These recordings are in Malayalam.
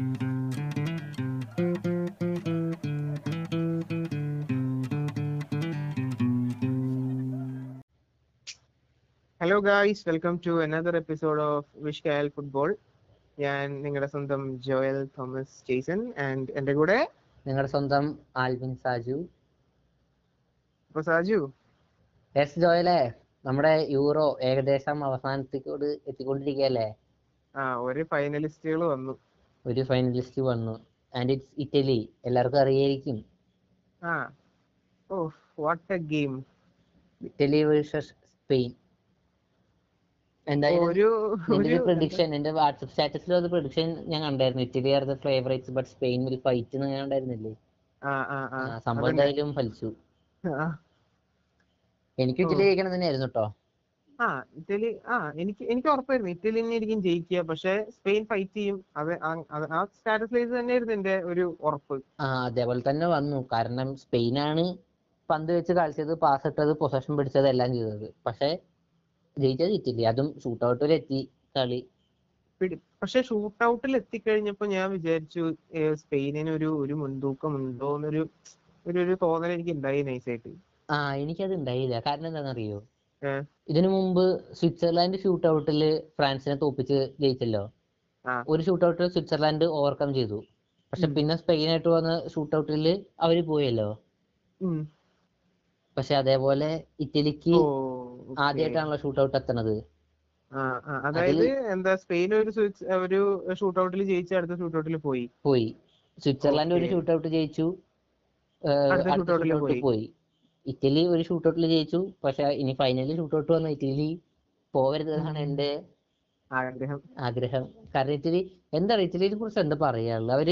Hello guys welcome to another episode of wish കയൽ ഫുട്ബോൾ ഞാൻ നിങ്ങളുടെ സ്വന്തം ജോയൽ തോമസ് ജെയ്സൺ ആൻഡ് എന്റെ കൂടെ നിങ്ങളുടെ സ്വന്തം ആൽവിൻ സാജു. ഇപ്പൊ സാജു? എസ് ജോയലെ. നമ്മുടെ യൂറോ ഏകദേശം അവസാനത്തേക്കോട് എത്തിക്കൊണ്ടിരിക്കുകയല്ലേ? ആ ഒരു ഫൈനലിസ്റ്റുകൾ വന്നു. ഒരു ഫൈനലിസ്റ്റ് വന്നു. ആൻഡ് ഇറ്റ്സ് ഇറ്റലി എല്ലാവർക്കും അറിയായിരിക്കും. ആ. ഓ what a game Italy versus Spain എന്തായാലും ഒരു പ്രഡിക്ഷൻ എന്റെ വാട്സപ്പ് സ്റ്റാറ്റസിൽ അത് പ്രഡിക്ഷൻ ഞാൻ കണ്ടായിരുന്നു. Italy are the favourites but Spain will fight എന്ന് ഞാൻ ഉണ്ടായിരുന്നില്ലേ സംഭവം എന്തായാലും ഫലിച്ചു. എനിക്ക് ഇറ്റലി ജയിക്കണം തന്നെയായിരുന്നു കേട്ടോ ആ ഇറ്റലി ആ എനിക്ക് എനിക്ക് ഉറപ്പായിരുന്നു. ഇറ്റലി തന്നെ ആയിരിക്കും ജയിക്കുക. പക്ഷെ സ്പെയിൻ ഫൈറ്റ് ചെയ്യും. അത് ആ- സ്റ്റാറ്റസ് ആ സ്റ്റാറ്റസിലേക്ക് തന്നെയായിരുന്നു എന്റെ ഒരു ഉറപ്പ്. ആ അതേപോലെ തന്നെ വന്നു. കാരണം സ്പെയിനാണ് പന്ത് വെച്ച് കളിച്ചത് പാസ് ഇട്ടത് പൊസഷൻ പിടിച്ചത് എല്ലാം ചെയ്തത്. പക്ഷെ ജയിച്ചത് ഇറ്റലി. അതും ഷൂട്ട് ഔട്ടിൽ എത്തി കളി. പിടി പക്ഷെ ഷൂട്ട് ഔട്ടിൽ എത്തിക്കഴിഞ്ഞപ്പോ ഞാൻ വിചാരിച്ചു ഏ, സ്പെയിനിന് ഒരു ഒരു മുൻതൂക്കം ഉണ്ടോന്നൊരു ഒരു ഒരു തോന്നൽ എനിക്ക് ഉണ്ടായി നൈസായിട്ട്. ആ എനിക്കത് ഉണ്ടായില്ല. കാരണം എന്താണെന്നറിയോ. ഇതിനു മുമ്പ് സ്വിറ്റ്സർലാൻഡ് ഷൂട്ട് ഔട്ടിൽ ഫ്രാൻസിനെ തോപ്പിച്ച് ജയിച്ചല്ലോ. ഒരു ഷൂട്ട് ഔട്ടിൽ സ്വിറ്റ്സർലാൻഡ് ഓവർകം ചെയ്തു. പക്ഷെ. പിന്നെ സ്പെയിനായിട്ട് വന്ന ഷൂട്ട് ഔട്ടിൽ അവർ പോയല്ലോ. പക്ഷെ അതേപോലെ ഇറ്റലിക്ക്. ആദ്യമായിട്ടാണല്ലോ ഷൂട്ട് ഔട്ട് എത്തണത്. അതായത് എന്താ സ്പെയിൻ ഒരു ഒരു ഷൂട്ട് ഔട്ടിൽ ജയിച്ച് അടുത്ത ഷൂട്ട് ഔട്ടിൽ പോയി. പോയി. സ്വിറ്റ്സർലാൻഡ് ഒരു. ഷൂട്ട് ഔട്ട് ജയിച്ചു. അടുത്ത ഷൂട്ട് ഔട്ടിൽ പോയി. ഇറ്റലി ഒരു ഷൂട്ടൗട്ടിൽ ജയിച്ചു. പക്ഷെ ഇനി ഫൈനലിൽ ഷൂട്ട് ഔട്ട് വന്ന ഇറ്റലി പോവരുത് എന്നാണ് ഉം. എന്റെ ആഗ്രഹം. ആഗ്രഹം. കാരണം ഇറ്റലി എന്താ ഇറ്റലിയെ കുറിച്ച് എന്താ പറയാനുള്ളത്? അവർ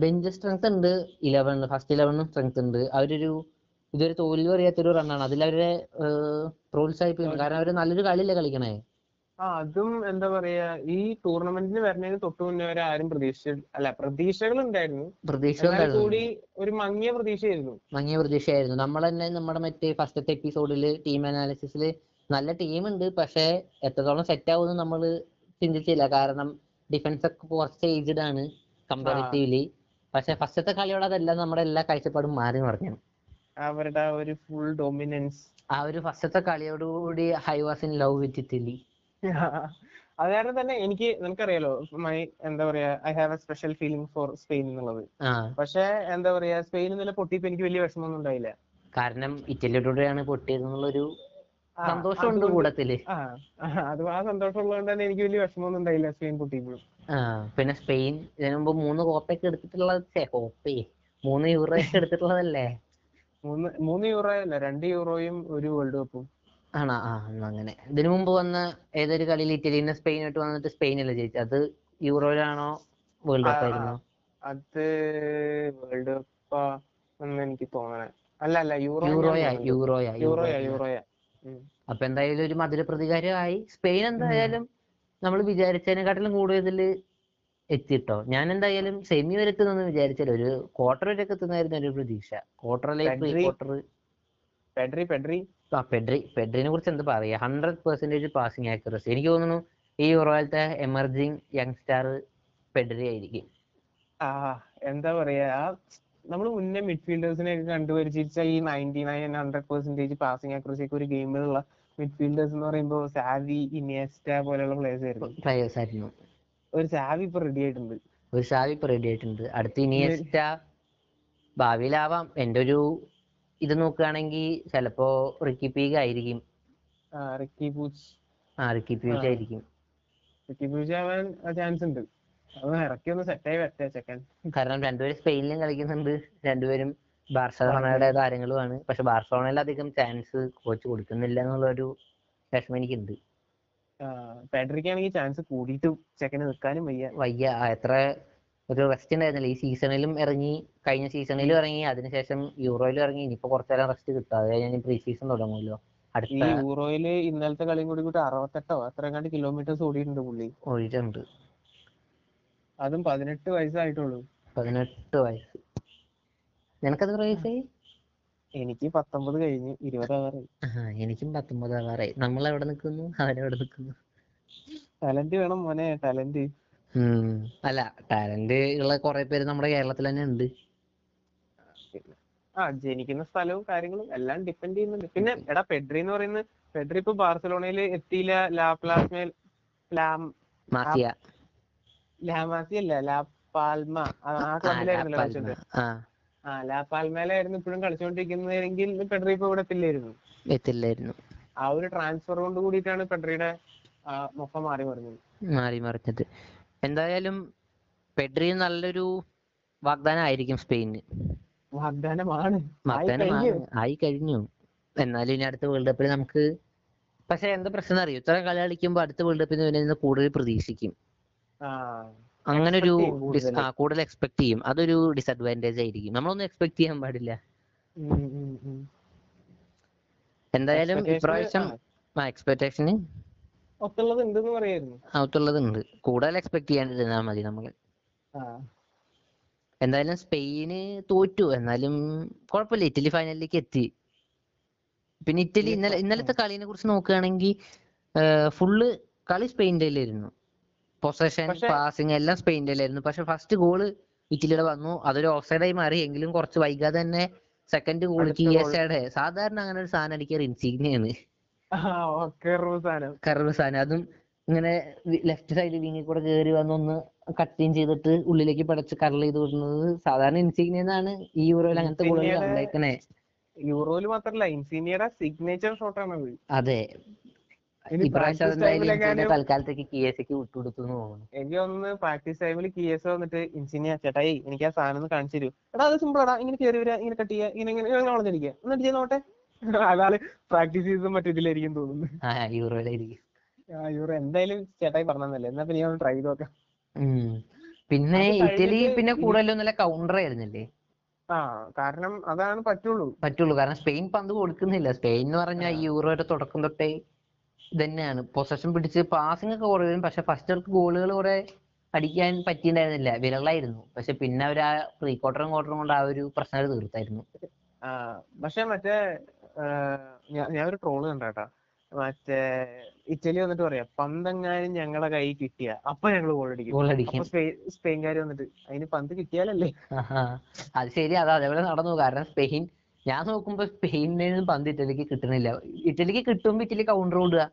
ബെഞ്ച് സ്ട്രെങ്ത് ഉണ്ട് ഇലവൻ ഫസ്റ്റ് ഇലവനും സ്ട്രെങ്ത് ഉണ്ട്. അവരൊരു ഇതൊരു തോൽവി അറിയാത്തൊരു റണ്ണാണ് അതിൽ അവരെ ഏഹ് പ്രോത്സാഹിപ്പിക്കുന്നു കാരണം അവർ നല്ലൊരു കളിയല്ലേ കളിക്കണേ? അതും എന്താ പറയാ ഈ ടൂർണമെന്റിന് വരുന്നതിന് തൊട്ട് മുന്നേ വരെ ആരും പ്രതീക്ഷ അല്ല പ്രതീക്ഷകൾ ഉണ്ടായിരുന്നു എന്നാൽ കൂടി ഒരു മങ്ങിയ പ്രതീക്ഷയായിരുന്നു. മങ്ങിയ പ്രതീക്ഷയായിരുന്നു. നമ്മൾ തന്നെ നമ്മുടെ മറ്റേ ഫസ്റ്റത്തെ എപ്പിസോഡിൽ ടീം അനാലിസിസിൽ നല്ല ടീം ഉണ്ട്. പക്ഷെ എത്രത്തോളം സെറ്റ് ആവുമെന്ന് നമ്മൾ ചിന്തിച്ചില്ല. കാരണം ഡിഫൻസ് ഒക്കെ കുറച്ച് ഏജ്ഡ് ആണ് കമ്പാരിറ്റീവ്ലി പക്ഷെ ഫസ്റ്റത്തെ കളിയോട് അതെല്ലാം നമ്മുടെ എല്ലാ കാഴ്ചപ്പാടും മാറി മറിഞ്ഞു. അവരുടെ ആ ഒരു ഫുൾ ഡോമിനൻസ് ആ ഒരു ഫസ്റ്റത്തെ കളിയോടുകൂടി I was in love with Italy അത് കാരണം തന്നെ എനിക്ക് നിനക്കറിയാലോ മൈ എന്താ പറയാ I have a special feeling for Spain എന്നുള്ളത്. പക്ഷെ എന്താ പറയാ സ്പെയിൻ ഇന്നലെ പൊട്ടിയപ്പോ എനിക്ക് വലിയ വിഷമമൊന്നും ഉണ്ടായില്ല. കാരണം ഇറ്റലിയോടുകൂടിയാണ് പൊട്ടിയത് എന്നുള്ളൊരു ആ, സന്തോഷമുണ്ട് കൂടത്തിൽ. അത് ആ സന്തോഷമുള്ളത് തന്നെ എനിക്ക് വലിയ വിഷമമൊന്നും ഉണ്ടായില്ല സ്പെയിൻ പൊട്ടിയപ്പോഴും. പിന്നെ സ്പെയിൻ ഇതിനു മുമ്പ് മൂന്ന് കോപ്പയൊക്കെ എടുത്തിട്ടുള്ളത് കോപ്പേ മൂന്ന് യൂറോ എടുത്തിട്ടുള്ളതല്ലേ? മൂന്ന് മൂന്ന് യൂറോ അല്ല രണ്ട് യൂറോയും ഒരു വേൾഡ് കപ്പും ആണോ? ആ എന്നാ അങ്ങനെ. ഇതിനു മുമ്പ് വന്ന ഏതൊരു കളിയിൽ ഇറ്റലിന്ന് സ്പെയിനായിട്ട് വന്നിട്ട് സ്പെയിനല്ലേ ജയിച്ചത്? അത് യൂറോയിലാണോ വേൾഡ് കപ്പ് ആയിരുന്നോ അത് വേൾഡ് കപ്പ് എനിക്ക് തോന്നണേ. അല്ല അല്ല യൂറോ യൂറോയാ യൂറോയാ യൂറോയാ യൂറോയാ. അപ്പൊ എന്തായാലും ഒരു മധുര പ്രതികാരമായി. സ്പെയിൻ എന്തായാലും നമ്മൾ വിചാരിച്ചതിനെക്കാട്ടിലും കൂടുതൽ എത്തിട്ടോ? ഞാൻ എന്തായാലും സെമി വരെ എത്തുന്നെന്ന് വിചാരിച്ചില്ല. ഒരു ക്വാർട്ടർ വരെ എത്തുന്നായിരുന്നു ഒരു പ്രതീക്ഷ. പെഡ്രി. Quarter Pedri Pedri. ആ പെഡ്രി പെഡ്രിനെ കുറിച്ച് എന്ത് പറയാ? ഹൺഡ്രഡ് പെർസെന്റേജ് പാസിംഗ് ആക്യുറസി എനിക്ക് തോന്നുന്നു ഈ യൂറോയിലത്തെ എമർജിങ് യങ്സ്റ്റാർ പെഡ്രി ആയിരിക്കും. ആ എന്താ പറയാ? നമ്മൾ മുന്നേ മിഡ്ഫീൽഡേഴ്സിനെ ഒക്കെ കണ്ടുപരിച്ചിരിച്ച ഈ ninety nine hundred percentage passing accuracy ഒക്കെ ഒരു ഗെയിമിലുള്ള മിഡ്ഫീൽഡേഴ്സ് എന്ന് പറയുമ്പോൾ സാവി ഇനിയസ്റ്റ പോലെയുള്ള പ്ലേയേഴ്സ് ആയിരുന്നു. പ്ലേയേഴ്സ് ആയിരുന്നു. ഒരു സാവി ഇപ്പൊ റെഡി ആയിട്ടുണ്ട്. ഒരു സാവി ഇപ്പൊ റെഡി ആയിട്ടുണ്ട്. അടുത്ത ഇനിയസ്റ്റ ഭാവിയിലാവാം. എന്റെ ഒരു ഇത് നോക്കുകയാണെങ്കിൽ ചിലപ്പോ റിക്കി പീഗ് ആയിരിക്കും. ആ, റിക്കി പൂച്ച് ആ റിക്കി പീഗ് ആയിരിക്കും. റിക്കി പൂച്ച് ആവാൻ ചാൻസ് ഉണ്ട്. അത് ഇറക്കി ഒന്ന് ആയി വരട്ടെ ചെക്കൻ. കാരണം രണ്ടുപേരും സ്പെയിനിലും കളിക്കുന്നുണ്ട്. രണ്ടുപേരും ബാർസലോണയുടെ താരങ്ങളുമാണ് പക്ഷെ ബാർസലോണയിൽ അധികം ചാൻസ് കോച്ച് കൊടുക്കുന്നില്ല എന്നുള്ള ഒരു വിഷമം എനിക്കുണ്ട്. പെഡ്രിക്കാണെങ്കിൽ ചാൻസ് കൂടിയിട്ട് ചെക്കന് നിൽക്കാനും വയ്യ. വയ്യ. എത്ര ഒരു റെസ്റ്റ് ഉണ്ടായിരുന്നില്ല ഈ സീസണിലും ഇറങ്ങി കഴിഞ്ഞ സീസണിലും ഇറങ്ങി അതിനുശേഷം യൂറോയിലും ഇറങ്ങി. ഇനിയിപ്പോ കുറച്ചു നേരം റെസ്റ്റ് കിട്ടും. അത് കഴിഞ്ഞ് പ്രീ സീസൺ തുടങ്ങുമല്ലോ. ഈ യൂറോയിൽ ഇന്നലത്തെ കളിയും കൂടി കൂട്ടി അറുപത്തെട്ടോ അത്രയും കിലോമീറ്റേഴ്സ് ഓടിയിട്ടുണ്ട് പുള്ളി. ഓടിയിട്ടുണ്ട്. അതും പതിനെട്ട് വയസ്സായിട്ടുള്ളൂ. പതിനെട്ട് വയസ്സ്. നിനക്കത് വയസ്സായി? എനിക്ക് പത്തൊമ്പത് കഴിഞ്ഞ് ഇരുപതാവാറായി എനിക്കും പത്തൊമ്പത് ആവാറായി നമ്മൾ എവിടെ നിൽക്കുന്നു അവരെവിടെ നിൽക്കുന്നു ടാലന്റ് വേണം മോനെ ടാലന്റ് ഉം. അല്ല ടാലന്റ് ഉള്ള കുറെ പേര് നമ്മുടെ കേരളത്തിൽ തന്നെ ഉണ്ട്. ആ ജനിക്കുന്ന സ്ഥലവും കാര്യങ്ങളും എല്ലാം ഡിപ്പെൻഡ് ചെയ്യുന്നുണ്ട്. പിന്നെ എടാ പെഡ്രി എന്ന് പറയുന്ന പെഡ്രി ഇപ്പൊ ബാർസലോണയിൽ എത്തിയില്ല. ലാപ്ലാസ്മേൽ ലാം മാഫിയ ലാമാസി അല്ല ലാ പാൽമ. ആ ആ, ക്ലബിലായിരുന്നല്ലോ ലാ കളിച്ചോണ്ട് പാൽമ. ആ. ആ ലാ പാൽമയിലായിരുന്നു ഇപ്പോഴും കളിച്ചുകൊണ്ടിരിക്കുന്നതെങ്കിൽ പെഡ്രി ഇപ്പൊ ഇവിടെ എത്തില്ലായിരുന്നു. എത്തില്ലായിരുന്നു. ആ ഒരു ട്രാൻസ്ഫർ കൊണ്ട് കൂടിയിട്ടാണ് പെഡ്രിയുടെ ആ, മുഖം മാറി മറിഞ്ഞത്. മാറി മറിഞ്ഞത്. എന്തായാലും പെഡ്രി നല്ലൊരു വാഗ്ദാനം ആയിരിക്കും സ്പെയിന് വാഗ്ദാനമാണ്. ആയി വാഗ്ദാനമാണ്. കഴിഞ്ഞു. ആയി കഴിഞ്ഞു എന്നാലും ഇനി അടുത്ത വേൾഡ് കപ്പിൽ നമുക്ക് പക്ഷെ എന്താ പ്രശ്നം അറിയോ ഇത്ര കളി കളിക്കുമ്പോ അടുത്ത വേൾഡ് കപ്പിൽ നിന്ന് കൂടുതൽ പ്രതീക്ഷിക്കും. അങ്ങനെ ഒരു കൂടുതൽ എക്സ്പെക്ട് ചെയ്യും. അതൊരു ഡിസഡ്വാന്റേജ് ആയിരിക്കും. നമ്മളൊന്നും എക്സ്പെക്ട് ചെയ്യാൻ പാടില്ല. എന്തായാലും Expectation, ഇപ്രാവശ്യം എക്സ്പെക്ടേഷന് ഒത്തുള്ളത് ഉണ്ടെന്ന് പറയായിരുന്നു അകത്തുള്ളതുണ്ട് കൂടുതൽ എക്സ്പെക്ട് ചെയ്യാണ്ടിരുന്നാ മതി നമ്മൾ എന്തായാലും സ്പെയിന് തോറ്റു. എന്നാലും കുഴപ്പമില്ല. ഇറ്റലി ഫൈനലിലേക്ക് എത്തി. പിന്നെ ഇറ്റലി ഇനി ഇന്നലെ ഇന്നലത്തെ കളിനെ കുറിച്ച് നോക്കുകയാണെങ്കിൽ ഫുള്ള് കളി സ്പെയിന്റെ ആയിരുന്നു പൊസഷൻ പാസിംഗ് പാസിങ് എല്ലാം സ്പെയിന്റെ ആയിരുന്നു പക്ഷെ ഫസ്റ്റ് ഗോൾ ഇറ്റലിയുടെ വന്നു. അതൊരു ഓഫ് സൈഡായി മാറി. എങ്കിലും കുറച്ച് വൈകാതെ തന്നെ സെക്കൻഡ് ഗോൾ സാധാരണ അങ്ങനെ ഒരു സാധനം അടിക്കാറ് ഇൻസിഗ്നിയാണ് ഓക്കെ സാധനം അതും ഇങ്ങനെ ലെഫ്റ്റ് സൈഡിൽ വിങ്ങി കൂടെ കയറി വന്നൊന്ന് കട്ടിങ് ചെയ്തിട്ട് ഉള്ളിലേക്ക് പടച്ച് കറൽ ചെയ്ത് വിടുന്നത് സാധാരണ ഇൻസിഗ്നിയെന്നാണ് ഈ യൂറോയിൽ അങ്ങനത്തെ ഇൻസിഗ്നിയുടെ- കണ്ടേക്കണേ. യൂറോയിൽ മാത്രല്ല ഇൻസിനിയുടെ സിഗ്നേച്ചർ ഷോട്ടാണ് അത്. അതെ. തൽക്കാലത്തേക്ക് കിയസക്ക് വിട്ടുകൊടുത്തു എനിക്ക് ഒന്ന് പ്രാക്ടീസ് ടൈമിൽ കിയസ് വന്നിട്ട് ഇൻസിനിയ ചേട്ടായി എനിക്ക് ആ സാധനം ഒന്ന് കാണിച്ചു തരൂ. എടാ അത് സിമ്പിൾ ആടാ. ഇങ്ങനെ കയറി വരിക ഇങ്ങനെ കട്ട് ചെയ്യാ ഇങ്ങനെ ഇങ്ങനെ ഇങ്ങനെ വളഞ്ഞിരിക്കുക എന്നിട്ട് ചെയ്ത് നോട്ടെ അതാണ് പ്രാക്ടീസ് ചെയ്തത് മറ്റേതിലായിരിക്കും തോന്നുന്നു. ആ യൂറോയിലായിരിക്കും. ആ യൂറോ എന്തായാലും ചേട്ടായി പറഞ്ഞതല്ലേ? എന്നാ പിന്നെ ഞാൻ ട്രൈ ചെയ്ത് നോക്കാം പിന്നെ ഇറ്റലി പിന്നെ കൂടുതലും നല്ല കൗണ്ടർ ആയിരുന്നില്ലേ? ആ കാരണം അതാണ് പറ്റുള്ളൂ. പറ്റുള്ളൂ. കാരണം സ്പെയിൻ പന്ത് കൊടുക്കുന്നില്ല. സ്പെയിൻ എന്ന് പറഞ്ഞാൽ ഈ യൂറോയുടെ തുടക്കം തൊട്ടേ ഇതന്നെയാണ്. പൊസഷൻ പിടിച്ച് പാസിംഗ് ഒക്കെ കുറവ് പക്ഷെ ഫസ്റ്റ് അവർക്ക് ഗോളുകൾ കുറെ അടിക്കാൻ പറ്റിയിട്ടുണ്ടായിരുന്നില്ല. വിരളായിരുന്നു. പക്ഷെ പിന്നെ അവർ ആ പ്രീ ക്വാർട്ടറും ക്വാർട്ടറും കൊണ്ട് ആ ഒരു പ്രശ്നം തീർത്തായിരുന്നു. പക്ഷെ മറ്റേ ഞാൻ ഒരു ട്രോൾ കണ്ടാട്ടാ. മറ്റേ ഇറ്റലി വന്നിട്ട് പറയാ പന്തെങ്ങാനും ഞങ്ങളെ കൈ കിട്ടിയ. അപ്പൊ അപ്പൊ സ്പെയിൻ സ്പെയിൻകാര് വന്നിട്ട് അതിന് പന്ത് കിട്ടിയാലല്ലേ? അത് ശരി അത് അതേപോലെ നടന്നു. കാരണം സ്പെയിൻ ഞാൻ നോക്കുമ്പോ സ്പെയിനിൽ നിന്ന് പന്ത് ഇറ്റലിക്ക് കിട്ടുന്നില്ല ഇറ്റലിക്ക് കിട്ടുമ്പോ ഇറ്റലി കൗണ്ടർ ഓടുക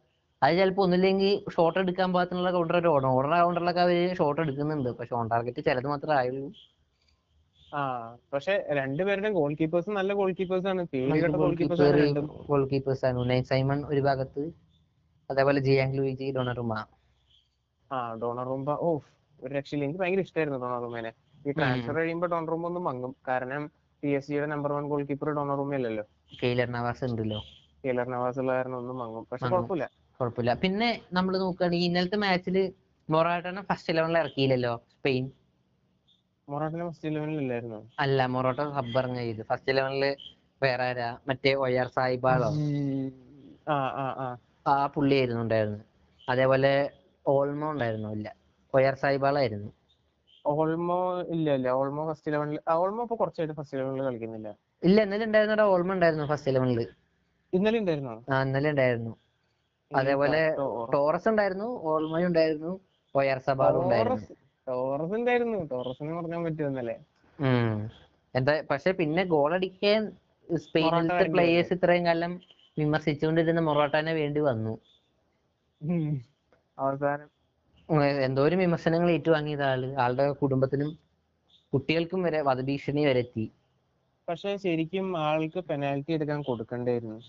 അത് ചിലപ്പോ ഒന്നില്ലെങ്കിൽ ഷോട്ട് എടുക്കാൻ പാകത്തിനുള്ള കൗണ്ടർ ഓടണം ഓടുന്ന കൗണ്ടറിലൊക്കെ അവർ ഷോട്ട് എടുക്കുന്നുണ്ട്. പക്ഷെ ഓൺ ടാർഗറ്റ് ചിലത് മാത്രമേ ആയുള്ളൂ. ആ പക്ഷെ രണ്ടുപേരുടെയും ഗോൾ കീപ്പേഴ്സ് നല്ല ഗോൾ കീപ്പേഴ്സ് ആണ്. പേര് കേട്ട ഗോൾ കീപ്പേഴ്സ് ആണ് രണ്ടും. ഗോൾ കീപ്പേഴ്സ് ആണ്. ഉനൈ സൈമൺ ഒരു ഭാഗത്ത് അതേപോലെ ജിയാങ് ലൂയിജി ഡൊണറുമ ആ ഡോണറുമ്പ ഓ ഒരു രക്ഷയില്ല. എനിക്ക് ഭയങ്കര ഇഷ്ടമായിരുന്നു ഡോണറുമ്മേനെ. ഈ ട്രാൻസ്ഫർ കഴിയുമ്പോൾ ഡോണറുമ്പ ഒന്ന് മങ്ങും. കാരണം പി എസ് സിയുടെ number one goal keeper Donnarumma അല്ലല്ലോ. കെയ്ലർ നവാസ് ഉണ്ടല്ലോ. കെയിലർ നവാസ് ഉള്ള കാരണം ഒന്നും മങ്ങും. പക്ഷെ. കുഴപ്പമില്ല. കുഴപ്പമില്ല. പിന്നെ നമ്മൾ നോക്കുകയാണെങ്കിൽ ഇന്നലത്തെ മാച്ചിൽ മൊറാട്ടനെ ഫസ്റ്റ് ഇലവനിൽ ഇറക്കിയില്ലല്ലോ സ്പെയിൻ മൊറാട്ടിനെ ഫസ്റ്റ് ഇലവനിൽ ഇല്ലായിരുന്നു അല്ല മൊറോട്ട സബ് ഇറങ്ങുക ചെയ്തു. ഫസ്റ്റ് ഇലവനിൽ വേറെ ആരാ? മറ്റേ ഒയർ സായിബാളോ ആ പുള്ളി ആയിരുന്നു ഉണ്ടായിരുന്നത്. അതേപോലെ ഓൾമോ ഉണ്ടായിരുന്നു? ഇല്ല. ഒയർ സായിബാളായിരുന്നു ഓൾമോ ഇല്ല ഇല്ല. ഓൾമോ ഫസ്റ്റ് ഇലവനിൽ ഓൾമോ ഇപ്പൊ കുറച്ചായിട്ട് ഫസ്റ്റ് ഇലവനിൽ കളിക്കുന്നില്ല. ഇല്ല ഇന്നലെ ഉണ്ടായിരുന്നോടാ. ഓൾമോ ഉണ്ടായിരുന്നു ഫസ്റ്റ് ഇലവനിൽ ഇന്നലെ ഉണ്ടായിരുന്നോ? ആ ഇന്നലെ ഉണ്ടായിരുന്നു. അതേപോലെ ടോറസ് ഉണ്ടായിരുന്നു. ഓൾമോ ഉണ്ടായിരുന്നു. ഒയർ സബാളും ഉണ്ടായിരുന്നു. ടോറസ് ടോറസ് ഉണ്ടായിരുന്നു ടോറസിനെ പറഞ്ഞാൻ പറ്റുമെന്നല്ലേ. എന്താ പക്ഷെ പിന്നെ ഗോൾ അടിക്കാൻ സ്പെയിനിലത്തെ പ്ലേയേഴ്സ് ഇത്രയും കാലം വിമർശിച്ചുകൊണ്ടിരുന്ന മൊറോട്ടാനെ വേണ്ടി വന്നു. അവസാനം. എന്തോരം വിമർശനങ്ങൾ ഏറ്റുവാങ്ങിയത് ആൾ. ആളുടെ കുടുംബത്തിനും കുട്ടികൾക്കും വരെ വധഭീഷണി വരെ എത്തി. പക്ഷെ ശരിക്കും ആൾക്ക് പെനാൽറ്റി എടുക്കാൻ കൊടുക്കണ്ടായിരുന്നു.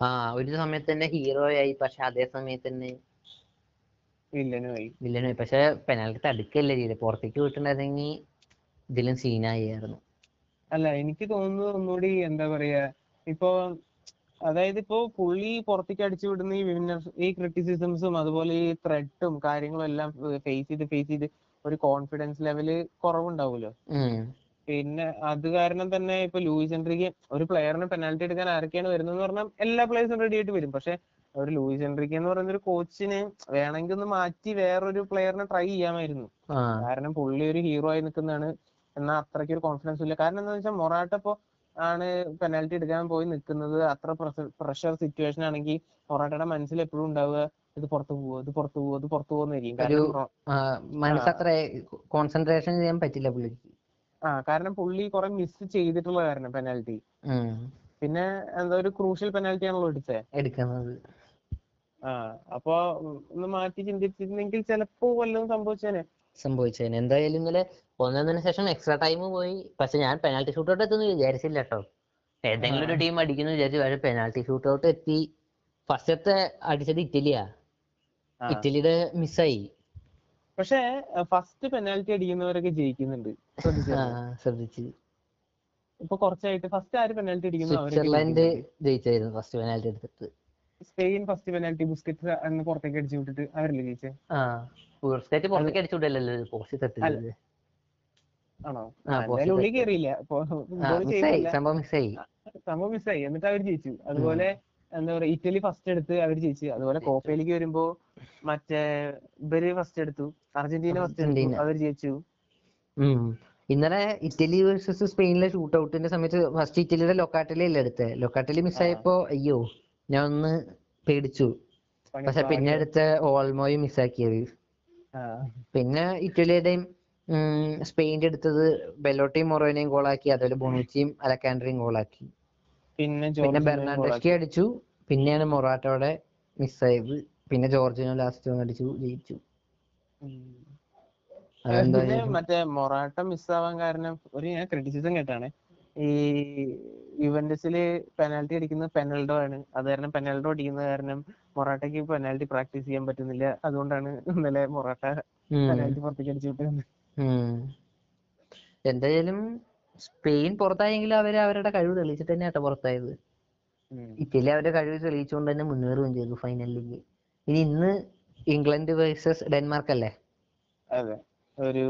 ആ ഒരു സമയത്ത് തന്നെ ഹീറോ ആയി. പക്ഷെ അതേ സമയത്ത് തന്നെ വില്ലനുമായി പക്ഷെ പെനാൽറ്റി തടുക്കല്ലേ ചെയ്തത്. പുറത്തേക്ക് വിട്ടിട്ടുണ്ടായിരുന്നെങ്കിൽ ഇതിലും സീനായിരുന്നു അല്ല എനിക്ക് തോന്നുന്നത് ഒന്നുകൂടി എന്താ പറയാ ഇപ്പൊ അതായത് ഇപ്പോ പുള്ളി പുറത്തേക്ക് അടിച്ചു വിടുന്ന ഈ വിന്നർ ഈ ക്രിറ്റിസിസംസും അതുപോലെ ഈ ത്രെട്ടും കാര്യങ്ങളും എല്ലാം ഫേസ് ചെയ്ത് ഫേസ് ചെയ്ത് ഒരു കോൺഫിഡൻസ് ലെവൽ കുറവുണ്ടാവുമല്ലോ. പിന്നെ അത് കാരണം തന്നെ ഇപ്പൊ ലൂയിസ് എൻട്രിക്ക് ഒരു പ്ലെയറിന് പെനാൽറ്റി എടുക്കാൻ ആരൊക്കെയാണ് വരുന്നതെന്ന് പറഞ്ഞാൽ എല്ലാ പ്ലേയേഴ്സും റെഡി ആയിട്ട് വരും. പക്ഷെ ഒരു ലൂയിസ് എൻട്രിക്ക് എന്ന് പറയുന്ന ഒരു കോച്ചിന് വേണമെങ്കിൽ ഒന്ന് മാറ്റി വേറൊരു പ്ലെയറിനെ ട്രൈ ചെയ്യാമായിരുന്നു. കാരണം പുള്ളി ഒരു ഹീറോ ആയി നിൽക്കുന്നതാണ്. എന്നാൽ അത്രയ്ക്ക് ഒരു കോൺഫിഡൻസ് ഇല്ല. കാരണം എന്താണെന്ന് വെച്ചാൽ മൊറാട്ട ഇപ്പോ ആണ് പെനാൽറ്റി എടുക്കാൻ പോയി നിൽക്കുന്നത്. അത്ര പ്രഷർ സിറ്റുവേഷൻ ആണെങ്കിൽ മൊറാട്ടയുടെ മനസ്സിൽ എപ്പോഴും ഉണ്ടാവുക ഇത് പുറത്തു പോവോ ഇത് പുറത്തു പോവോ ഇത് പുറത്തു ആ, മനസ്സത്ര കോൺസെൻട്രേഷൻ ചെയ്യാൻ പറ്റില്ല പുള്ളിക്ക് ആ കാരണം പുള്ളി കുറെ മിസ് ചെയ്തിട്ടുള്ള കാരണം പെനാൽറ്റി പിന്നെ എന്താ ഒരു ക്രൂഷ്യൽ പെനാൽറ്റി ആണല്ലോ എടുത്തത് എടുക്കുന്നത്. ആ അപ്പൊ ഒന്ന് മാറ്റി ചിന്തിച്ചിരുന്നെങ്കിൽ ചിലപ്പോ വല്ലതും സംഭവിച്ചേനെ. സംഭവിച്ചേനെ. എന്തായാലും ഇന്നലെ ഒന്നൊന്നിന് ശേഷം എക്സ്ട്രാ ടൈം പോയി. പക്ഷെ ഞാൻ പെനാൽറ്റി ഷൂട്ട് ഔട്ട് എത്തുന്നു വിചാരിച്ചില്ല കേട്ടോ ഏതെങ്കിലും ഒരു ടീം അടിക്കുന്നു വിചാരിച്ചു പക്ഷെ പെനാൽറ്റി ഷൂട്ടൗട്ട് എത്തി. ഫസ്റ്റത്തെ അടിച്ചത് ഇറ്റലിയാ. ഇറ്റലിയുടെ മിസ്സായി പക്ഷേ ഫസ്റ്റ് പെനാൽറ്റി അടിക്കുന്നവരൊക്കെ ജയിക്കുന്നുണ്ട്. ശ്രദ്ധിച്ചു. ഇപ്പൊ കുറച്ചായിട്ട് ഫസ്റ്റ് ആര് പെനാൽറ്റി അടിക്കുന്നു സ്വിറ്റ്സർലൻഡ് ജയിച്ചായിരുന്നു ഫസ്റ്റ് പെനാൽറ്റി എടുത്തിട്ട്. സ്പെയിൻ ഫസ്റ്റ് പെനാൽറ്റി ബുസ്കറ്റ് എന്ന് പുറത്തേക്ക് അടിച്ചു വിട്ടിട്ട് അവരല്ലേ ജയിച്ചേ? ബുസ്കറ്റ് പുറത്തേക്ക് അടിച്ചുവിടല്ലോ പോസ്റ്റ് തട്ടില്ലത് ആണോ? ഉള്ളിൽ കയറിയില്ല. സംഭവം മിസ്സായി. എന്നിട്ട് അവർ ജയിച്ചു. അതുപോലെ എന്താ പറയാ ഇറ്റലി ഫസ്റ്റ് എടുത്ത് അവർ ജയിച്ചു. അതുപോലെ കോപ്പയിലേക്ക് വരുമ്പോ മറ്റേ ഇവർ ഫസ്റ്റ് എടുത്തു. അർജന്റീന ഫസ്റ്റ് എടുത്തു. അവർ ജയിച്ചു. ഇന്നലെ ഇറ്റലി വേഴ്സസ് സ്പെയിനിലെ ഷൂട്ട് ഔട്ടിന്റെ സമയത്ത് ഫസ്റ്റ് ഇറ്റലിയുടെ ലൊക്കാറ്റലി എടുത്തത് ലൊക്കാറ്റലി മിസ്സായപ്പോ അയ്യോ. ഞാൻ ഒന്ന് പേടിച്ചു. പക്ഷെ പിന്നെ അടുത്ത അടുത്ത ഓൾമോയും മിസ്സാക്കിയത്. പിന്നെ ഇറ്റലിയുടെയും സ്പെയിന്റെ അടുത്തത് എടുത്തത് ബെലോട്ടിയും മൊറോനെയും ഗോളാക്കി അതുപോലെ ബൊണുച്ചിയും അലക്കാൻഡറിയും ഗോളാക്കി. പിന്നെ പിന്നെ ബെർണാണ്ടസ്കി അടിച്ചു. പിന്നെയാണ് മൊറാറ്റോടെ മിസ്സായത്. പിന്നെ ജോർജിനോ ലാസ്റ്റ് അടിച്ചു ജയിച്ചു. മറ്റേ മൊറാട്ട മിസ്സാവാൻ കാരണം ഒരു ഞാൻ ക്രിറ്റിസിസം കേട്ടാണ്. ഈ യുവന്റസിൽ പെനാൽറ്റി അടിക്കുന്നത് പെനൽഡോ ആണ്. അത് കാരണം പെനൽഡോ അടിക്കുന്നത് കാരണം മൊറാട്ടയ്ക്ക് പെനാൽറ്റി പ്രാക്ടീസ് ചെയ്യാൻ പറ്റുന്നില്ല. അതുകൊണ്ടാണ് ഇന്നലെ മൊറാട്ട പെനാൽറ്റി പുറത്തേക്ക് അടിച്ചു വിട്ടത്. എന്തായാലും സ്പെയിൻ പുറത്തായെങ്കിൽ അവർ അവരുടെ കഴിവ് തെളിയിച്ചിട്ട് തന്നെ കേട്ടോ പുറത്തായത്. ഇറ്റലി അവരുടെ കഴിവ് തെളിയിച്ചുകൊണ്ട് തന്നെ മുന്നേറുകയും ചെയ്തു ഫൈനലിലേക്ക് ഇനി ഇന്ന് ഇംഗ്ലണ്ട് വേഴ്സസ് ഡെൻമാർക്ക് അല്ലേ അതെ. ഒരു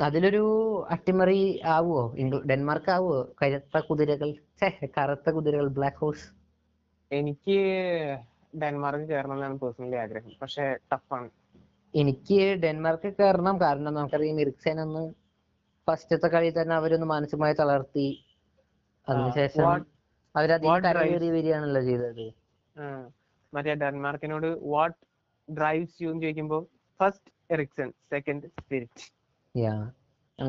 അതിലൊരു അട്ടിമറി ആവുമോ ഡെൻമാർക്ക് ആവുമോ കരുത്ത കുതിരകൾ? കറുത്ത കുതിരകൾ ബ്ലാക്ക് ഹോഴ്സ് എനിക്ക് ഡെൻമാർക്ക് കയറണം എന്നാണ് പേഴ്സണലി ആഗ്രഹം. പക്ഷെ ടഫാണ്. എനിക്ക് ഡെൻമാർക്ക് കയറണം കാരണം നമുക്കറിയാം ഇറിക്സൻ ഒന്ന് ഫസ്റ്റത്തെ കളി തന്നെ അവരൊന്ന് മാനസികമായി തളർത്തി. അതിനുശേഷം അവരതിനുള്ള അവരധികം വരികയാണല്ലോ ചെയ്തത്. മറ്റേ ഡെൻമാർക്കിനോട് വാട്ട് ഡ്രൈവ്സ് യു എന്ന് ചോദിക്കുമ്പോൾ ഫസ്റ്റ് എറിക്സൺ സെക്കൻഡ് സ്പിരിറ്റ്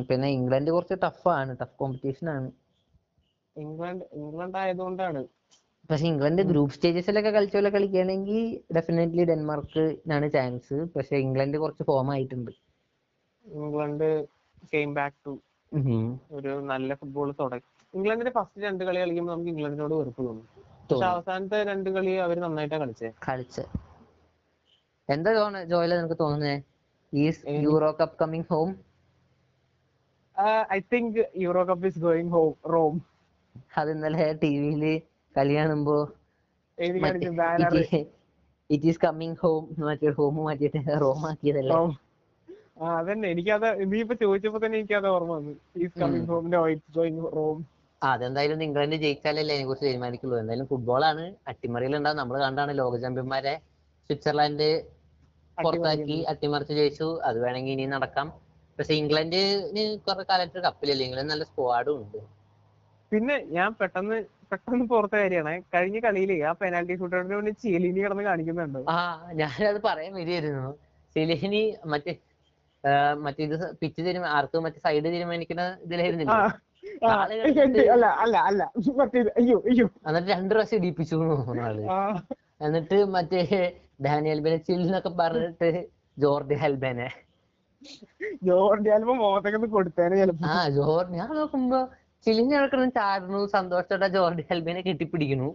പിന്നെ ഇംഗ്ലണ്ട് കുറച്ച് ടഫ് ആണ്. ടഫ് കോമ്പറ്റീഷൻ ആണ്. ഇംഗ്ലണ്ട് ഇംഗ്ലണ്ട് ആയതുകൊണ്ടാണ്. പക്ഷെ ഇംഗ്ലണ്ട് ഗ്രൂപ്പ് സ്റ്റേജസിലൊക്കെ കളിച്ച പോലെ കളിക്കുകയാണെങ്കിൽ ഡെഫിനറ്റ്ലി ഡെൻമാർക്കിനാണ് ചാൻസ് പക്ഷെ ഇംഗ്ലണ്ട് കുറച്ച് ഫോം ആയിട്ടുണ്ട്. ഇംഗ്ലണ്ട് കെയിം ബാക്ക് ടു ഒരു നല്ല ഫുട്ബോൾ തുടങ്ങി ഇംഗ്ലണ്ടിന്റെ ഫസ്റ്റ് രണ്ട് കളി കളിക്കുമ്പോൾ നമുക്ക് ഇംഗ്ലണ്ടിനോട് വെറുപ്പ് തോന്നും. പക്ഷെ അവസാനത്തെ രണ്ട് കളി അവർ നന്നായിട്ടാ കളിച്ചേ. കളിച്ച്. എന്താ ജോയില നിനക്ക് തോന്നുന്നേ? ഈസ് എനിക്ക് Euro cup coming home I think Euro cup is going home Rome അത് ഇന്നലെ ടിവിയിൽ കളി കാണുമ്പോ ഇറ്റ് ഈസ് കമ്മിങ് ഹോം മറ്റേ ഹോം മാറ്റിയിട്ട് റോം ആക്കിയതല്ലേ? ആ അതന്നെ. എനിക്കത് നീ ഇപ്പൊ ചോദിച്ചപ്പോ തന്നെ എനിക്കത് ഓർമ്മ വന്നു. Is coming home no it's going Rome അതെന്തായാലും ഇംഗ്ലണ്ട് ജയിച്ചാലല്ലേ അതിനെ കുറിച്ച് തീരുമാനിക്കുള്ളൂ. എന്തായാലും ഫുട്ബോളാണ് അട്ടിമറിയിൽ ഉണ്ടാവും നമ്മൾ കണ്ടാണ് ലോക ചാമ്പ്യന്മാരെ. സ്വിറ്റ്സർലാൻഡ് പുറത്താക്കി അട്ടിമറിച്ച് ജയിച്ചു. അത് വേണമെങ്കിൽ ഇനി നടക്കാം. പക്ഷെ ഇംഗ്ലണ്ടിന് കുറെ കാലത്ത് കപ്പിലല്ലേ ഇംഗ്ലണ്ട് നല്ല സ്ക്വാഡും ഉണ്ട്. പിന്നെ ഞാൻ പെട്ടെന്ന് പെട്ടെന്ന് പുറത്തെ കാര്യമാണ്. കഴിഞ്ഞ കളിയിൽ ആ പെനാൽറ്റി ഷൂട്ടൗട്ടിന് വേണ്ടി ചെലിനി കിടന്ന് കാണിക്കുന്നുണ്ടോ. ആ ഞാനത് പറയാൻ വരികയായിരുന്നു. ചെലിനി മറ്റേ മറ്റേ ഇത് പിച്ച് തീരുമാനം ആർക്കും മറ്റേ സൈഡ് തീരുമാനിക്കുന്ന ഇതിലായിരുന്നില്ല? അല്ല അല്ല അല്ല. അയ്യോ അയ്യോ. എന്നിട്ട് രണ്ടു പ്രാവശ്യം ഇടിപ്പിച്ചു ആൾ. എന്നിട്ട് മറ്റേ ഡാനിയൽ ബെനച്ചിൽ എന്നൊക്കെ പറഞ്ഞിട്ട് ജോർജ് ഹെൽബനെ. ജോർഡി ആൽബ ഒന്ന് കൊടുത്തേനെ ചിലപ്പോ. ആ ജോർഡി ഞാൻ നോക്കുമ്പോ ചിലിഞ്ഞ് കിടക്കണം ചാടുന്നു സന്തോഷത്തോടെ ജോർഡി ആൽബിനെ കെട്ടിപ്പിടിക്കുന്നു.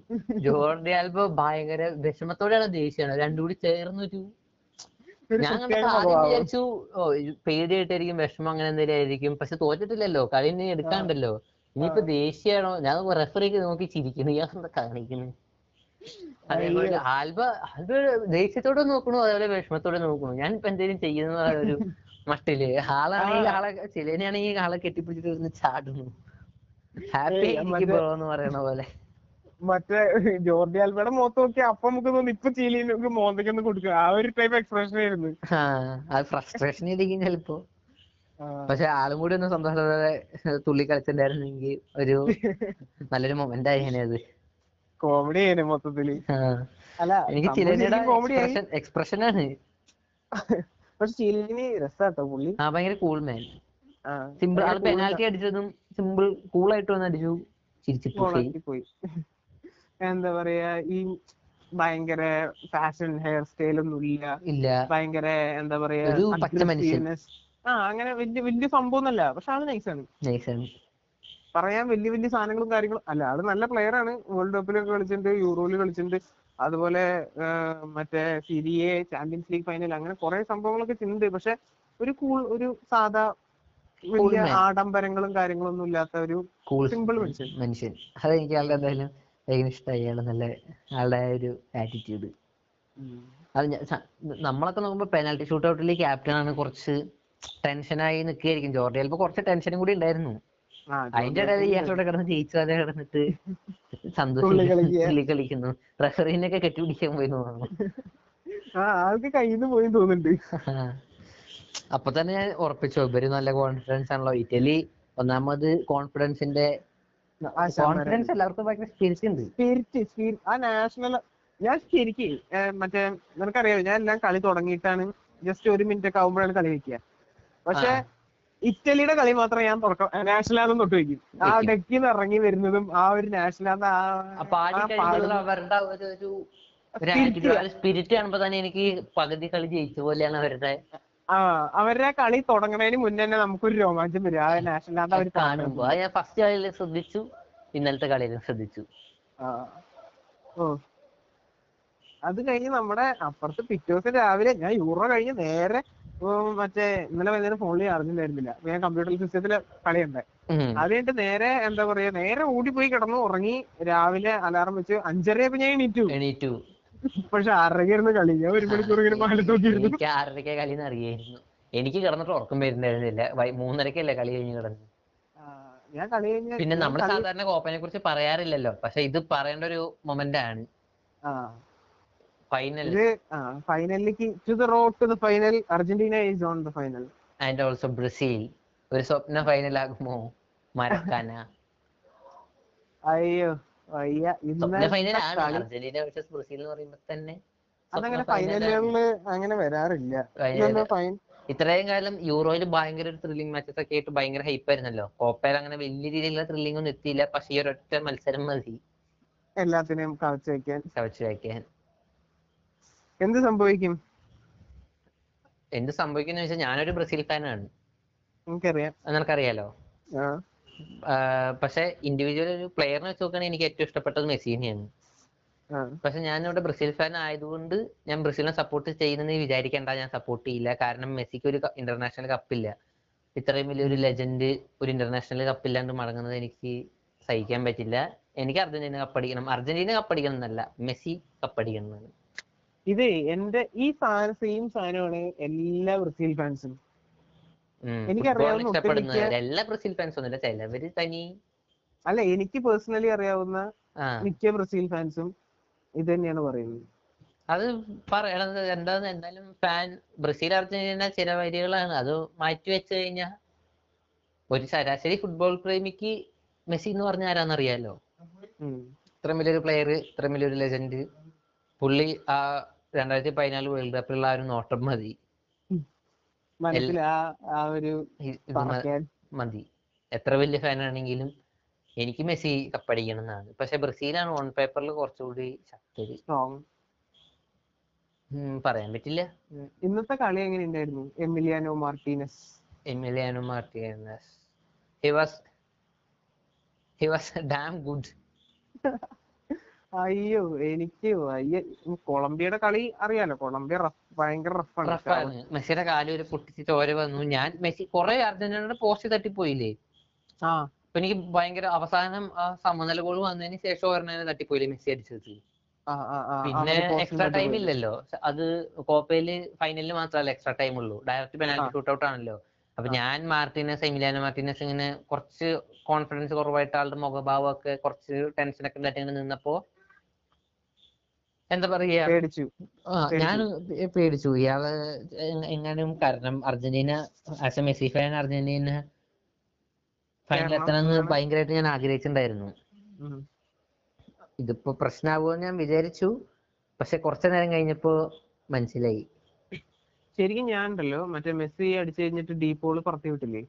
ജോർഡി ആൽബ ഭയങ്കര വിഷമത്തോടെയാണ് ദേഷ്യമാണ്. രണ്ടും കൂടി ചേർന്നൊരു ഒരു ഞാൻ വിചാരിച്ചു ഓ പേടിയായിട്ടായിരിക്കും വിഷമം അങ്ങനെ എന്തെങ്കിലും ആയിരിക്കും. പക്ഷെ തോറ്റിട്ടില്ലല്ലോ കളി ഇനി എടുക്കാണ്ടല്ലോ. ഇനിയിപ്പോ ദേഷ്യാണോ? ഞാൻ റെഫറിക്ക് നോക്കി ചിരിക്കുന്നു ഞാൻ എന്താ കാണിക്കുന്നു? അതേപോലെ ആൽബ ആൽബ ദേഷ്യത്തോടെ നോക്കണു അതേപോലെ വിഷമത്തോടെ നോക്കണു? ഞാൻ ഇപ്പൊ എന്തെങ്കിലും ചെയ്യുന്ന ഒരു മട്ടിൽ. ആളാണെങ്കിൽ ആളെ ചിലനാണെങ്കിൽ ആളെ കെട്ടിപ്പിടിച്ചിട്ട് ഇരുന്ന് ചാടുന്നു. ഹാപ്പി എന്ന് പറയണ പോലെ. മറ്റേ ജോർജി ആൽബയുടെ മുഖത്ത് നോക്കി അപ്പൊ നമുക്ക് തോന്നുന്നു ഇപ്പൊ ചിലിനൊക്കെ മോന്തയ്ക്കൊന്ന് കൊടുക്കുക ആ ഒരു ടൈപ്പ് എക്സ്പ്രഷൻ ആയിരുന്നു. അത് ഫ്രസ്ട്രേഷൻ ആയിരിക്കും ചിലപ്പോ. പക്ഷെ ആളും കൂടി ഒന്ന് സന്തോഷത്തോടെ തുള്ളി കളിച്ചിട്ടുണ്ടായിരുന്നെങ്കിൽ ഒരു നല്ലൊരു മൊമെന്റ് ആയേനെ അത്. കോമഡി ആയിരുന്നു മൊത്തത്തിൽ. എനിക്ക് ചിലരുടെ എക്സ്പ്രഷൻ ആണ്. പക്ഷെ ചിലിന് രസാട്ടോ പുള്ളി. ആ ഭയങ്കര കൂൾ മാൻ ആ, സിമ്പിൾ ആൾ പെനാൽറ്റി അടിച്ചതും സിമ്പിൾ കൂൾ ആയിട്ട് വന്ന് അടിച്ചു ചിരിച്ചിട്ട് പോയി. എന്താ പറയാ ഈ ഭയങ്കര ഫാഷൻ ഹെയർ സ്റ്റൈൽ ഒന്നും ഇല്ല. ഇല്ല. ഭയങ്കര എന്താ പറയാ. ആ അങ്ങനെ വലിയ വലിയ സംഭവം അല്ല പക്ഷെ ആൾ നൈസാണ് നൈസാണ് പറയാൻ വലിയ വലിയ സാധനങ്ങളും കാര്യങ്ങളും അല്ല ആൾ നല്ല പ്ലെയർ ആണ്. വേൾഡ് കപ്പിലൊക്കെ കളിച്ചിട്ടുണ്ട് യൂറോയിൽ കളിച്ചിട്ടുണ്ട്. അതുപോലെ മറ്റേ സിരിയെ ചാമ്പ്യൻസ് ലീഗ് ഫൈനൽ അങ്ങനെ കുറെ സംഭവങ്ങളൊക്കെ ഉണ്ട് പക്ഷെ ഒരു കൂൾ ഒരു സാധാ വലിയ ആഡംബരങ്ങളും കാര്യങ്ങളൊന്നും ഇല്ലാത്ത ഒരു സിമ്പിൾ മനുഷ്യൻ. മനുഷ്യൻ. അത് എനിക്ക് ആളുടെ എന്തായാലും ഭയങ്കര ഇഷ്ടമായി അയാൾ നല്ല ആളുടെ ഒരു ആറ്റിറ്റ്യൂഡ് അത് നമ്മളൊക്കെ നോക്കുമ്പോൾ പെനാൽറ്റി ഷൂട്ട് ഔട്ടിൽ ക്യാപ്റ്റൻ ആണ് കുറച്ച് ടെൻഷനായി നിൽക്കുകയായിരിക്കും. ജോർഡി ചിലപ്പോ കുറച്ച് ടെൻഷനും കൂടി ഉണ്ടായിരുന്നു. അതിന്റെ ഇടയിൽ ഇയാളോട് കിടന്ന് ജയിച്ചാതെ കിടന്നിട്ട് തുള്ളി സന്തോഷം കളിക്കുക. തുള്ളി കളിക്കുന്നു. റഫറീനൊക്കെ കെട്ടിപിടിക്കാൻ പോയി ആൾക്ക് കയ്യിന്ന് പോയി തോന്നുന്നുണ്ട്. അപ്പൊ തന്നെ ഞാൻ ഉറപ്പിച്ചു. ഇവർ നല്ല കോൺഫിഡൻസ് ആണല്ലോ. ഇറ്റലി ഒന്നാമത് കോൺഫിഡൻസിന്റെ കോൺഫിഡൻസ് എല്ലാവർക്കും ഭയങ്കര സ്പിരിറ്റ് ഉണ്ട്. സ്പിരിറ്റ് ആ നാഷണൽ ഞാൻ ശരിക്ക് മറ്റേ നിനക്കറിയാലോ ഞാൻ എല്ലാം കളി തുടങ്ങിയിട്ടാണ് ജസ്റ്റ് ഒരു മിനിറ്റ് ഒക്കെ ആകുമ്പോഴാണ് കളി വെക്കുക. പക്ഷെ. ഇറ്റലിയുടെ കളി മാത്രം ഞാൻ തുറക്കം നാഷണൽ ആന്തം തൊട്ട് വെക്കും. ആ. ഡെക്കിൽ നിന്ന് ഇറങ്ങി വരുന്നതും ആ ഒരു നാഷണൽ ആന്തം അവരുടെ ആ ഒരു സ്പിരിറ്റ് കാണുമ്പോ തന്നെ എനിക്ക് പകുതി കളി ജയിച്ച പോലെയാണ് അവരുടെ. ആ അവരുടെ കളി തുടങ്ങുന്നതിന് മുന്നേ തന്നെ നമുക്കൊരു രോമാഞ്ചം വരും. ആ നാഷണൽ ആന്തം അവർ കാണുമ്പോ. ഞാൻ ഫസ്റ്റ് കളിയിൽ ശ്രദ്ധിച്ചു ഇന്നലത്തെ കളിയിലും ശ്രദ്ധിച്ചു. ആ. ഓ. അത് കഴിഞ്ഞ് നമ്മുടെ അപ്പുറത്ത് പിറ്റേ ദിവസം രാവിലെ ഞാൻ യൂറോ കഴിഞ്ഞ് നേരെ മറ്റേ ഇന്നലെ വൈകുന്നേരം ഫോണിൽ അറിഞ്ഞിട്ടുണ്ടായിരുന്നില്ല അപ്പൊ ഞാൻ കമ്പ്യൂട്ടർ സിസ്റ്റത്തിൽ കളിയുണ്ട്. അത് കഴിഞ്ഞിട്ട് നേരെ എന്താ പറയാ നേരെ ഓടിപ്പോയി കിടന്നു ഉറങ്ങി രാവിലെ അലാറം വെച്ച് അഞ്ചരയപ്പോ ഞാൻ എണീറ്റു. എണീറ്റു. പക്ഷെ ആറരയ്ക്കായിരുന്നു കളി. ഞാൻ ഒരു മണിക്കൂർ ഇങ്ങനെ മാറ്റി നോക്കിയിരുന്നു. എനിക്ക് ആറരയ്ക്ക് കളി അറിയായിരുന്നു. എനിക്ക് കിടന്നിട്ട് ഉറക്കം വരുന്നുണ്ടായിരുന്നില്ല വൈ- മൂന്നരക്കല്ലേ കളി കഴിഞ്ഞ് കിടന്നു ഞാൻ കളി കഴിഞ്ഞ പിന്നെ നമ്മൾ സാധാരണ കോപ്പനെ കുറിച്ച് പറയാറില്ലല്ലോ. പക്ഷെ ഇത് പറയേണ്ട ഒരു മൊമെന്റ് ആണ്. ആ, ഫൈനൽ ഫൈനലിലേക്ക് to the road to the final Argentina is on the final and also Brazil ഒരു സ്വപ്ന ഫൈനൽ ആകുമോ? മരക്കാന അയ്യോ അയ്യ അർജന്റീന വേഴ്സസ് ബ്രസീൽ എന്ന് പറയുമ്പോൾ തന്നെ അതങ്ങനെ ഫൈനലുകളിൽ അങ്ങനെ വരാറില്ല. ഇത്രയും കാലം യൂറോയിൽ ഭയങ്കര ഒരു ത്രില്ലിംഗ് മാച്ചസ് ഒക്കെ ആയിട്ട് ഭയങ്കര ഹൈപ്പ് ആയിരുന്നല്ലോ. കോപ്പയിൽ അങ്ങനെ വലിയ രീതിയിലുള്ള ത്രില്ലിംഗ് ഒന്നും എത്തിയില്ല. പക്ഷെ ഈ ഒരൊറ്റ മത്സരം മതി. എല്ലാത്തിനെയും കവച്ച് വെക്കാൻ. കവച്ചു വയ്ക്കാൻ എന്ത് സംഭവിക്കും? എന്ത് സംഭവിക്കും എന്ന് വെച്ചാൽ ഞാനൊരു ബ്രസീൽ ഫാനാണ്. എനിക്കറിയാം. നിനക്കറിയാലോ? പക്ഷെ ഇൻഡിവിജ്വൽ ഒരു പ്ലെയറിനെ വെച്ച് നോക്കുകയാണെങ്കിൽ എനിക്ക് ഏറ്റവും ഇഷ്ടപ്പെട്ടത് മെസ്സിനെയാണ് പക്ഷെ ഞാൻ ഇവിടെ ബ്രസീൽ ഫാൻ ആയതുകൊണ്ട് ഞാൻ ബ്രസീലിനെ സപ്പോർട്ട് ചെയ്യുന്നെന്ന് വിചാരിക്കേണ്ട ഞാൻ സപ്പോർട്ട് ചെയ്യില്ല. കാരണം മെസ്സിക്ക് ഒരു ഇന്റർനാഷണൽ കപ്പില്ല ഇത്രയും വലിയൊരു ലെജൻഡ് ഒരു ഇന്റർനാഷണൽ കപ്പില്ലാണ്ട് മടങ്ങുന്നത് എനിക്ക് സഹിക്കാൻ പറ്റില്ല. എനിക്ക് അർജന്റീന കപ്പടിക്കണം അർജന്റീന കപ്പടിക്കണം എന്നല്ല മെസ്സി കപ്പടിക്കണം എന്നാണ്. ഇത് എന്റെ ഈ സാധനം സെയിം സാധനമാണ് എല്ലാ ബ്രസീൽ ഫാൻസും. എനിക്കറിയാവുന്ന അല്ല എനിക്ക് പേഴ്സണലി അറിയാവുന്ന മിക്ക ബ്രസീൽ ഫാൻസും ഇത് തന്നെയാണ് പറയുന്നത്. അത് പറയണത് എന്താന്ന് എന്തായാലും ഫാൻ ബ്രസീൽ അർജന്റീന ചില വരികളാണ്. അത് മാറ്റി വെച്ച് കഴിഞ്ഞാൽ ഒരു ശരാശരി ഫുട്ബോൾ പ്രേമിക്ക് മെസ്സി എന്ന് പറഞ്ഞ ആരാന്നറിയാലോ. ഇത്രയും വലിയൊരു പ്ലെയർ ഇത്രയും വലിയൊരു ലെജൻഡ് പുള്ളി ആ രണ്ടായിരത്തി പതിനാല് വേൾഡ് കപ്പിലുള്ള ആ ഒരു നോട്ടം മതി. മതി. എത്ര വലിയ ഫാൻ ആണെങ്കിലും എനിക്ക് മെസ്സി കപ്പടിക്കണം എന്നാണ്. പക്ഷെ ബ്രസീലാണ് ഓൺ പേപ്പറിൽ കുറച്ചുകൂടി ശക്തി പറയാൻ പറ്റില്ല. ഇന്നത്തെ കളി എങ്ങനെ ഉണ്ടായിരുന്നു Emiliano Martinez. Emiliano Martinez. He was he was damn good. അയ്യോ എനിക്ക് വയ്യ. കൊളംബിയയുടെ കളി അറിയാലോ. കൊളംബിയ റഫ് ഭയങ്കര റഫാണ് റഫാണ് മെസ്സിയുടെ കാൽ ഒരു പൊട്ടിച്ച് ചോര വന്നു. ഞാൻ മെസ്സി കുറെ അർജന്റീനയുടെ പോസ്റ്റ് തട്ടിപ്പോയില്ലേ ആ. അപ്പൊ എനിക്ക് ഭയങ്കര അവസാനം ആ സമനില ഗോൾ വന്നതിന് ശേഷം ഒരെണ്ണം തട്ടിപ്പോയില്ലേ മെസ്സി അടിച്ചത്. ആ ആ ആ. പിന്നെ എക്സ്ട്രാ ടൈം ഇല്ലല്ലോ. അത് കോപ്പയിൽ ഫൈനലിൽ മാത്രമല്ല എക്സ്ട്രാ ടൈം ഉള്ളൂ. Direct penalty. ഷൂട്ട് ഔട്ട് ആണല്ലോ. അപ്പൊ ഞാൻ മാർട്ടിനസ് എമിലിയാനോ മാർട്ടിനസ് ഇങ്ങനെ കുറച്ച് കോൺഫിഡൻസ് കുറവായിട്ട് ആളുടെ മുഖഭാവം ഒക്കെ കുറച്ച് ടെൻഷൻ ഒക്കെ ഉണ്ടായിട്ട് നിന്നപ്പോ എന്താ പറയാ? പേടിച്ചു. ഞാൻ പേടിച്ചു. ഇയാൾ എങ്ങനെയും എങ്ങാനും കാരണം Argentina as a Messi fan Argentina final എത്തണമെന്ന്. ഭയങ്കരമായിട്ട് ഞാൻ ആഗ്രഹിച്ചിട്ടുണ്ടായിരുന്നു. ഇതിപ്പോ പ്രശ്നമാകുമെന്ന് ഞാൻ വിചാരിച്ചു. പക്ഷെ കുറച്ചു നേരം കഴിഞ്ഞപ്പോ മനസ്സിലായി. ശരിക്കും ഞാൻ ഉണ്ടല്ലോ മറ്റേ മെസ്സി അടിച്ചു കഴിഞ്ഞിട്ട് ഡീപ്പോൾ പുറത്തു വിട്ടില്ലേ?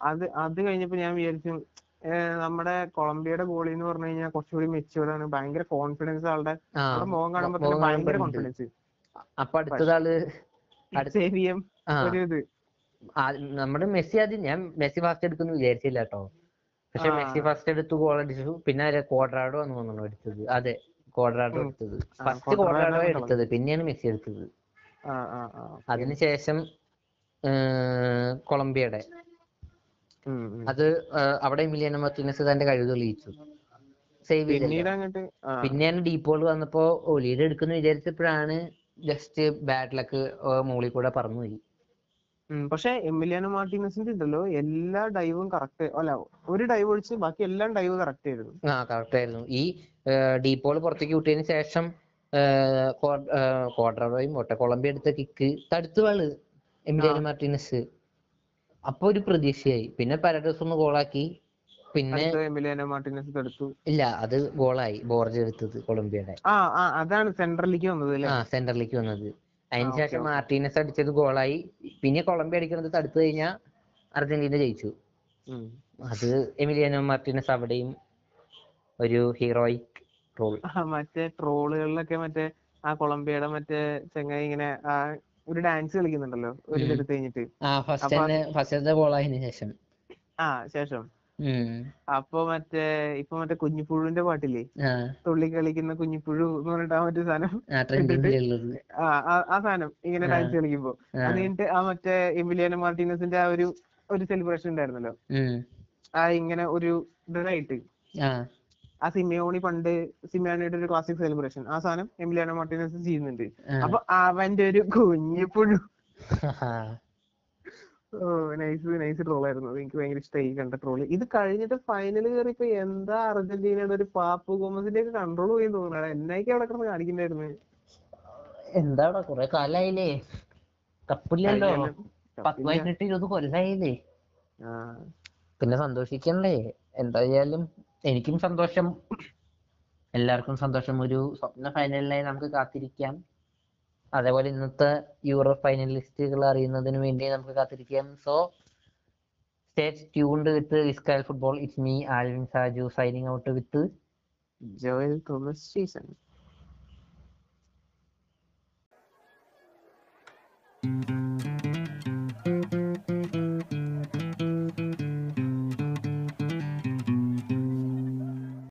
അത് അത് കഴിഞ്ഞപ്പോ ഞാൻ വിചാരിച്ചു നമ്മുടെ കൊളംബിയയുടെ ഗോളി എന്ന് പറഞ്ഞു കഴിഞ്ഞാൽ കുറച്ചുകൂടി മെച്ചുവേർഡ് ആണ്. ഭയങ്കര കോൺഫിഡൻസ് ആളുടെ മുഖം കാണുമ്പോൾ തന്നെ ഭയങ്കര കോൺഫിഡൻസ് അപ്പൊ ഒരു ഇത്. നമ്മുടെ മെസ്സി ആദ്യം ഞാൻ മെസ്സി ഫസ്റ്റ് എടുക്കുന്നു വിചാരിച്ചില്ല കേട്ടോ പക്ഷെ മെസ്സി ഫസ്റ്റ് എടുത്ത് ഗോൾ അടിച്ചു. പിന്നെ ആരാ ക്വാഡ്രാഡോ എന്ന് തോന്നുന്നു എടുത്തത്. അതെ കോഡ്രാഡോ. എടുത്തത്. ഫസ്റ്റ് കോഡ്രാഡോ എടുത്തത്. പിന്നെയാണ് മെസ്സി എടുത്തത്. അതിനുശേഷം കൊളംബിയയുടെ. അത് അവിടെ എമിലിയാനോ മാർട്ടിനസ് തന്റെ കഴിവ് തെളിയിച്ചു. സേവ് ആ. പിന്നെയാണ് ഡീപ്പ് ബോൾ വന്നപ്പോ ഒലിയുടെ എടുക്കുന്ന വിചാരിച്ചപ്പോഴാണ് ജസ്റ്റ് ബാഡ് ലക്ക് മുകളിൽ കൂടെ പറന്നുപോയി പോയി. പക്ഷെ എമിലിയാനോ മാർട്ടിനസിന്റെ ഉണ്ടല്ലോ എല്ലാ ഡൈവും കറക്റ്റ് അല്ല ഒരു ഡൈവ് ഒഴിച്ച് ബാക്കി എല്ലാം ഡൈവ് കറക്റ്റ് ആയിരുന്നു. ആ കറക്റ്റ് ആയിരുന്നു. ഈ ഡീപ്പ് ബോൾ പുറത്തേക്ക് വിട്ടതിന് ശേഷം ക്വാഡ്രോയും ഒട്ട കൊളംബിയ എടുത്ത കിക്ക് തടുത്തു വാൾ എമിലിയാനോ മാർട്ടിനസ് അപ്പൊ ഒരു പ്രതീക്ഷയായി. പിന്നെ പാരഡോസ് ഒന്ന് ഗോളാക്കി പിന്നെ ഇല്ല അത് ഗോളായി ബോർജ് എടുത്തത് കൊളംബിയയുടെ. അതാണ് സെൻട്രലിലേക്ക് വന്നത് ആ സെൻട്രലിലേക്ക് വന്നത്. അതിന് ആ, ശേഷം okay. മാർട്ടീനസ് അടിച്ചത് ഗോളായി പിന്നെ കൊളംബിയ അടിക്കുന്നത് തടുത്തു കഴിഞ്ഞാൽ അർജന്റീന ജയിച്ചു. അത് എമിലിയാനോ മാർട്ടിനസ് അവിടെയും ഒരു ഹീറോയിക് റോൾ മറ്റേ ട്രോളുകളിലൊക്കെ മറ്റേ ആ കൊളംബിയയുടെ മറ്റേ ചെങ്ങായി ഇങ്ങനെ ഒരു ഡാൻസ് കളിക്കുന്നുണ്ടല്ലോ ഒരു ഉം. ഇതെടുത്ത് കഴിഞ്ഞിട്ട്. ശേഷം. ആ ശേഷം. അപ്പൊ മറ്റേ ഇപ്പൊ മറ്റേ കുഞ്ഞിപ്പുഴുവിന്റെ പാട്ടില്ലേ? തുള്ളി കളിക്കുന്ന കുഞ്ഞിപ്പുഴു എന്ന് പറഞ്ഞിട്ട് ആ മറ്റേ സാധനം ആ സാധനം ഇങ്ങനെ. ഡാൻസ് കളിക്കുമ്പോ. അത് കഴിഞ്ഞിട്ട് ആ മറ്റേ എമിലിയാനോ മാർട്ടിനസിന്റെ ആ ഒരു ഒരു സെലിബ്രേഷൻ ഉണ്ടായിരുന്നല്ലോ. ആ ഇങ്ങനെ ഒരു ഇതായിട്ട്. ആ സിമിയോണി പണ്ട് സിമിയോണിയുടെ ഒരു ക്ലാസിക് സെലിബ്രേഷൻ ആ സാധനം എമിലിയാനോ മാർട്ടിനെസ് ചെയ്യുന്നുണ്ട്. അപ്പൊ അവന്റെ ഒരു കുഞ്ഞിപ്പുഴു പുള്ളു ഓ നൈസ് നൈസ് ട്രോൾ ആയിരുന്നു. എനിക്ക് ഭയങ്കര ഇഷ്ടമായി കണ്ട ട്രോൾ ഇത് കഴിഞ്ഞിട്ട് ഫൈനൽ കയറിയപ്പോ എന്താ അർജന്റീനയുടെ ഒരു പാപ്പു ഗോമസിന്റെ ഒക്കെ കൺട്രോൾ പോയി തോന്നുന്നു. എന്നൊക്കെ അവിടെ കിടന്ന് കാണിക്കണ്ടായിരുന്നു എന്താടാ കൊറേ കാലായില്ലേ? കപ്പില്ലല്ലോ. പത്ത്. പതിനെട്ട് ഇരുപത് കൊല്ലായില്ലേ? പിന്നെ സന്തോഷിക്കണ്ടേ എന്തായാലും എനിക്കും സന്തോഷം. എല്ലാവർക്കും സന്തോഷം. ഒരു സ്വപ്ന ഫൈനലിനായി നമുക്ക് കാത്തിരിക്കാം. അതേപോലെ ഇന്നത്തെ യൂറോ ഫൈനലിസ്റ്റുകൾ അറിയുന്നതിന് വേണ്ടി നമുക്ക് കാത്തിരിക്കാം. So stay tuned with ഇസ്കാൽ football it's me Alvin Saju signing out with Joel Thomas season